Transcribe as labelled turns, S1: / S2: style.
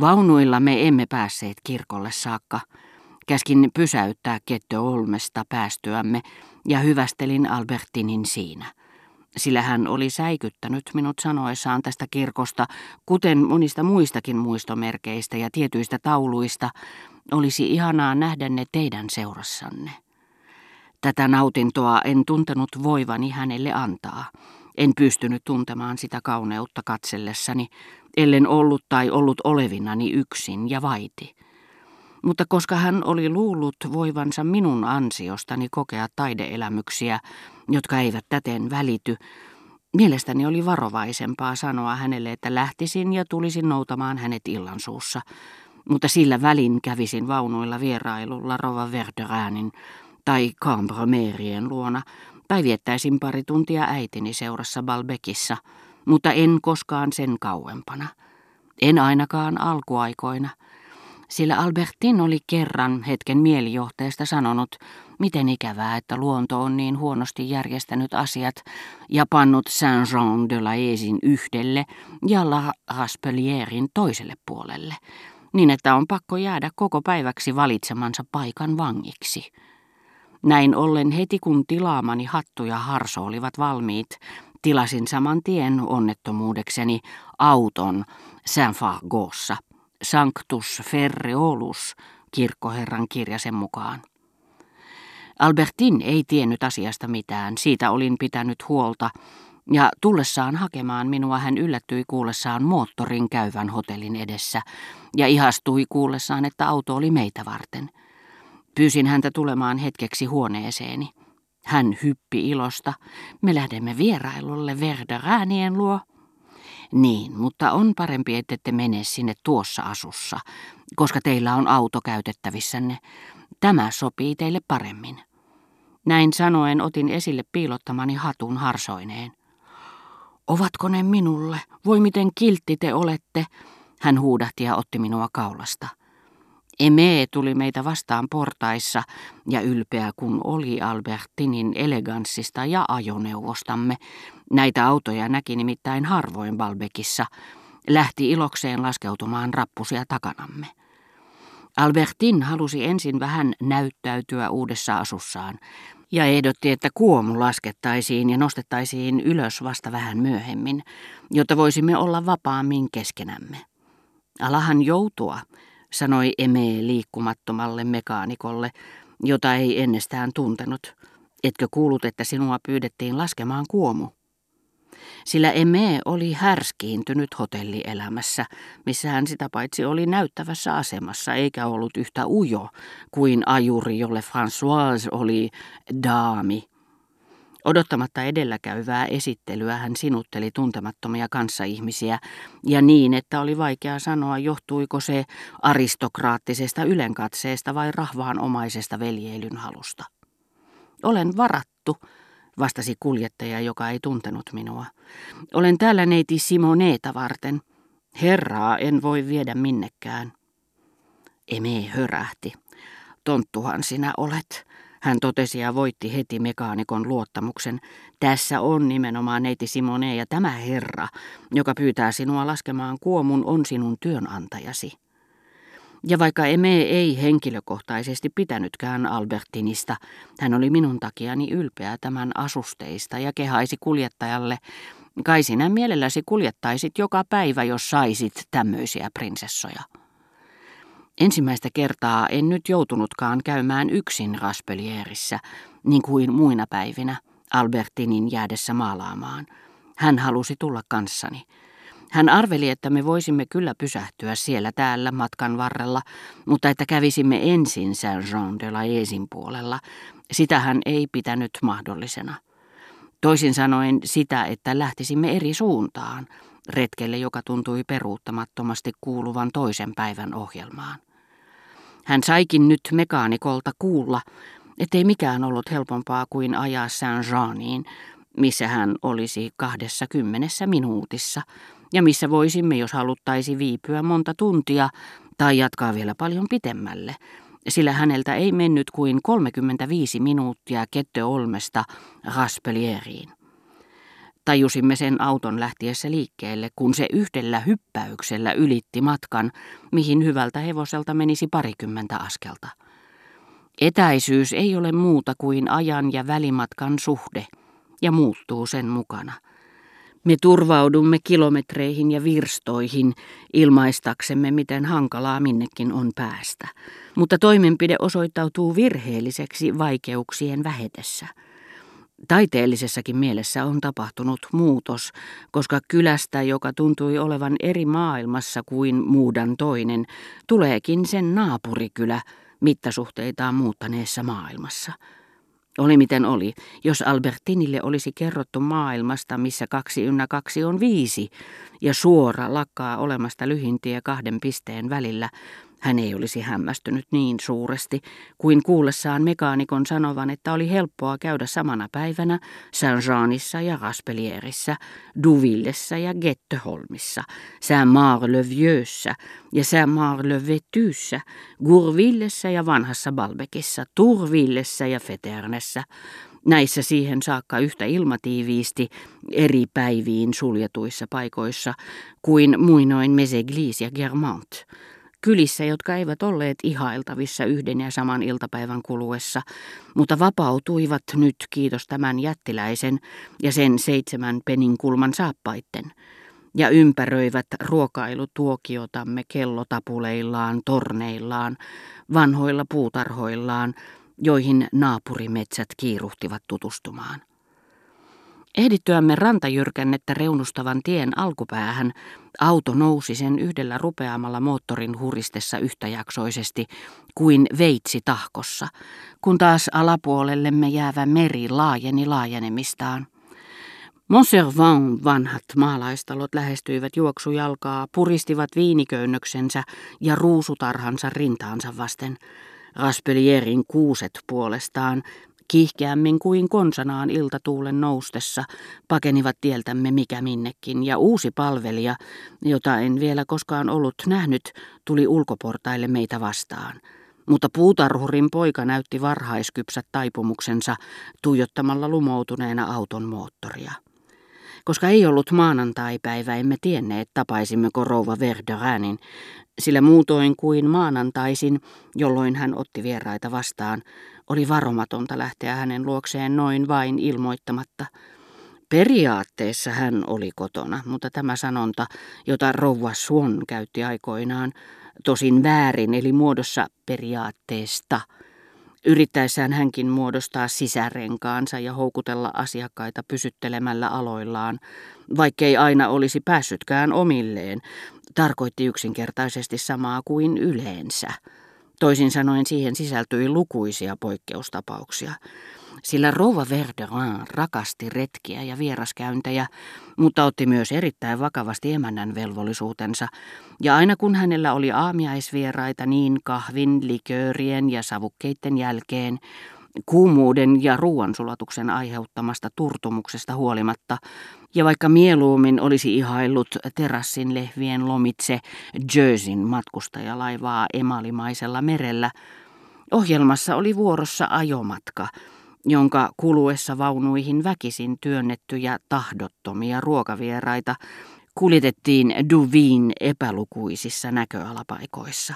S1: Vaunuilla me emme päässeet kirkolle saakka. Käskin pysäyttää Ketto Olmesta päästyämme ja hyvästelin Albertinin siinä. Sillä hän oli säikyttänyt minut sanoessaan tästä kirkosta, kuten monista muistakin muistomerkeistä ja tietyistä tauluista, olisi ihanaa nähdä ne teidän seurassanne. Tätä nautintoa en tuntenut voivani hänelle antaa. En pystynyt tuntemaan sitä kauneutta katsellessani, ellen ollut tai ollut olevinani yksin ja vaiti. Mutta koska hän oli luullut voivansa minun ansiostani kokea taideelämyksiä, jotka eivät täten välity, mielestäni oli varovaisempaa sanoa hänelle, että lähtisin ja tulisin noutamaan hänet illansuussa. Mutta sillä välin kävisin vaunuilla vierailulla Rova Verderäänin tai Cambromerien luona, tai viettäisin pari tuntia äitini seurassa Balbekissa, mutta en koskaan sen kauempana. En ainakaan alkuaikoina, sillä Albertin oli kerran hetken mielijohteesta sanonut, miten ikävää, että luonto on niin huonosti järjestänyt asiat ja pannut Saint-Jean de la Esin yhdelle ja La Raspelierin toiselle puolelle, niin että on pakko jäädä koko päiväksi valitsemansa paikan vangiksi. Näin ollen heti kun tilaamani hattu ja harso olivat valmiit, tilasin saman tien onnettomuudekseni auton Saint-Fargossa, Sanctus Ferreolus, kirkkoherran kirjasen mukaan. Albertin ei tiennyt asiasta mitään, siitä olin pitänyt huolta, ja tullessaan hakemaan minua hän yllättyi kuullessaan moottorin käyvän hotellin edessä, ja ihastui kuullessaan, että auto oli meitä varten – Pyysin häntä tulemaan hetkeksi huoneeseeni. Hän hyppi ilosta. Me lähdemme vierailulle Verderäänien luo. Niin, mutta on parempi, te mene sinne tuossa asussa, koska teillä on auto käytettävissänne. Tämä sopii teille paremmin. Näin sanoen otin esille piilottamani hatun harsoineen. Ovatko ne minulle? Voi miten kiltti te olette? Hän huudahti ja otti minua kaulasta. Eme tuli meitä vastaan portaissa, ja ylpeä kun oli Albertinin eleganssista ja ajoneuvostamme, näitä autoja näki nimittäin harvoin Balbekissa, lähti ilokseen laskeutumaan rappusia takanamme. Albertin halusi ensin vähän näyttäytyä uudessa asussaan, ja ehdotti, että kuomu laskettaisiin ja nostettaisiin ylös vasta vähän myöhemmin, jotta voisimme olla vapaammin keskenämme. Alahan joutua, sanoi Eme liikkumattomalle mekaanikolle, jota ei ennestään tuntenut. Etkö kuulut, että sinua pyydettiin laskemaan kuomu? Sillä Eme oli härskiintynyt hotellielämässä, missä hän sitä paitsi oli näyttävässä asemassa, eikä ollut yhtä ujo kuin ajuri, jolle Françoise oli daami Odottamatta edelläkäyvää esittelyä hän sinutteli tuntemattomia kanssaihmisiä, ja niin, että oli vaikea sanoa, johtuiko se aristokraattisesta ylenkatseesta vai rahvaanomaisesta veljeilyn halusta. Olen varattu, vastasi kuljettaja, joka ei tuntenut minua. Olen täällä neiti Simoneeta varten. Herraa en voi viedä minnekään. Eme hörähti. Tonttuhan sinä olet. Hän totesi ja voitti heti mekaanikon luottamuksen. Tässä on nimenomaan neiti Simone ja tämä herra, joka pyytää sinua laskemaan kuomun, on sinun työnantajasi. Ja vaikka Eme ei henkilökohtaisesti pitänytkään Albertinista, hän oli minun takiani ylpeä tämän asusteista ja kehaisi kuljettajalle, kai sinä mielelläsi kuljettaisit joka päivä, jos saisit tämmöisiä prinsessoja. Ensimmäistä kertaa en nyt joutunutkaan käymään yksin Raspelierissä, niin kuin muina päivinä, Albertinin jäädessä maalaamaan. Hän halusi tulla kanssani. Hän arveli, että me voisimme kyllä pysähtyä siellä täällä matkan varrella, mutta että kävisimme ensin Saint-Jean de la Esin puolella. Sitä hän ei pitänyt mahdollisena. Toisin sanoen sitä, että lähtisimme eri suuntaan, retkelle, joka tuntui peruuttamattomasti kuuluvan toisen päivän ohjelmaan. Hän saikin nyt mekaanikolta kuulla, ettei mikään ollut helpompaa kuin ajaa Saint-Jeaniin, missä hän olisi kahdessa kymmenessä minuutissa, ja missä voisimme, jos haluttaisi viipyä monta tuntia tai jatkaa vielä paljon pitemmälle, sillä häneltä ei mennyt kuin 35 minuuttia Ketteolmesta Raspelieriin. Tajusimme sen auton lähtiessä liikkeelle, kun se yhdellä hyppäyksellä ylitti matkan, mihin hyvältä hevoselta menisi parikymmentä askelta. Etäisyys ei ole muuta kuin ajan ja välimatkan suhde, ja muuttuu sen mukana. Me turvaudumme kilometreihin ja virstoihin ilmaistaksemme, miten hankalaa minnekin on päästä. Mutta toimenpide osoittautuu virheelliseksi vaikeuksien vähetessä. Taiteellisessakin mielessä on tapahtunut muutos, koska kylästä, joka tuntui olevan eri maailmassa kuin muudan toinen, tuleekin sen naapurikylä mittasuhteitaan muuttaneessa maailmassa. Oli miten oli, jos Albertinille olisi kerrottu maailmasta, missä kaksi ynnä kaksi on viisi, ja suora lakkaa olemasta lyhintiä kahden pisteen välillä, hän ei olisi hämmästynyt niin suuresti kuin kuullessaan mekaanikon sanovan, että oli helppoa käydä samana päivänä Saint-Jeanissa ja Raspelierissä, Duvillessa ja Getteholmissa, Saint-Marc-le-Vieuxssä ja Saint-Marc-le-Vetyssä, Gourvillessä ja vanhassa Balbekissa, Tourvillessä ja Feternessä, näissä siihen saakka yhtä ilmatiiviisti eri päiviin suljetuissa paikoissa kuin muinoin Meseglis ja Germant kylissä, jotka eivät olleet ihailtavissa yhden ja saman iltapäivän kuluessa, mutta vapautuivat nyt kiitos tämän jättiläisen ja sen seitsemän penin kulman saappaitten, ja ympäröivät ruokailutuokiotamme kellotapuleillaan, torneillaan, vanhoilla puutarhoillaan, joihin naapurimetsät kiiruhtivat tutustumaan. Ehdittyämme rantajyrkännettä reunustavan tien alkupäähän, auto nousi sen yhdellä rupeamalla moottorin huristessa yhtäjaksoisesti kuin veitsi tahkossa, kun taas alapuolellemme jäävä meri laajeni laajenemistaan. Monservant vanhat maalaistalot lähestyivät juoksujalkaa, puristivat viiniköynnöksensä ja ruusutarhansa rintaansa vasten. Raspelierin kuuset puolestaan Kiihkeämmin kuin konsanaan iltatuulen noustessa pakenivat tieltämme mikä minnekin, ja uusi palvelija, jota en vielä koskaan ollut nähnyt, tuli ulkoportaille meitä vastaan. Mutta puutarhurin poika näytti varhaiskypsät taipumuksensa tuijottamalla lumoutuneena auton moottoria. Koska ei ollut maanantaipäivä, emme tienneet tapaisimmeko rouva Verderanin, sillä muutoin kuin maanantaisin, jolloin hän otti vieraita vastaan, oli varomatonta lähteä hänen luokseen noin vain ilmoittamatta. Periaatteessa hän oli kotona, mutta tämä sanonta, jota rouva Suon käytti aikoinaan, tosin väärin eli muodossa periaatteesta, yrittäessään hänkin muodostaa sisärenkaansa ja houkutella asiakkaita pysyttelemällä aloillaan, vaikkei aina olisi päässytkään omilleen, tarkoitti yksinkertaisesti samaa kuin yleensä. Toisin sanoen siihen sisältyi lukuisia poikkeustapauksia, sillä Rova Verderin rakasti retkiä ja vieraskäyntejä, mutta otti myös erittäin vakavasti emännän velvollisuutensa, ja aina kun hänellä oli aamiaisvieraita niin kahvin, liköörien ja savukkeiden jälkeen, kuumuuden ja ruoansulatuksen aiheuttamasta turtumuksesta huolimatta, ja vaikka mieluummin olisi ihaillut terassin lehvien lomitse Jerseyn matkustajalaivaa emalimaisella merellä, ohjelmassa oli vuorossa ajomatka, jonka kuluessa vaunuihin väkisin työnnettyjä tahdottomia ruokavieraita kuljetettiin Duvin epälukuisissa näköalapaikoissa.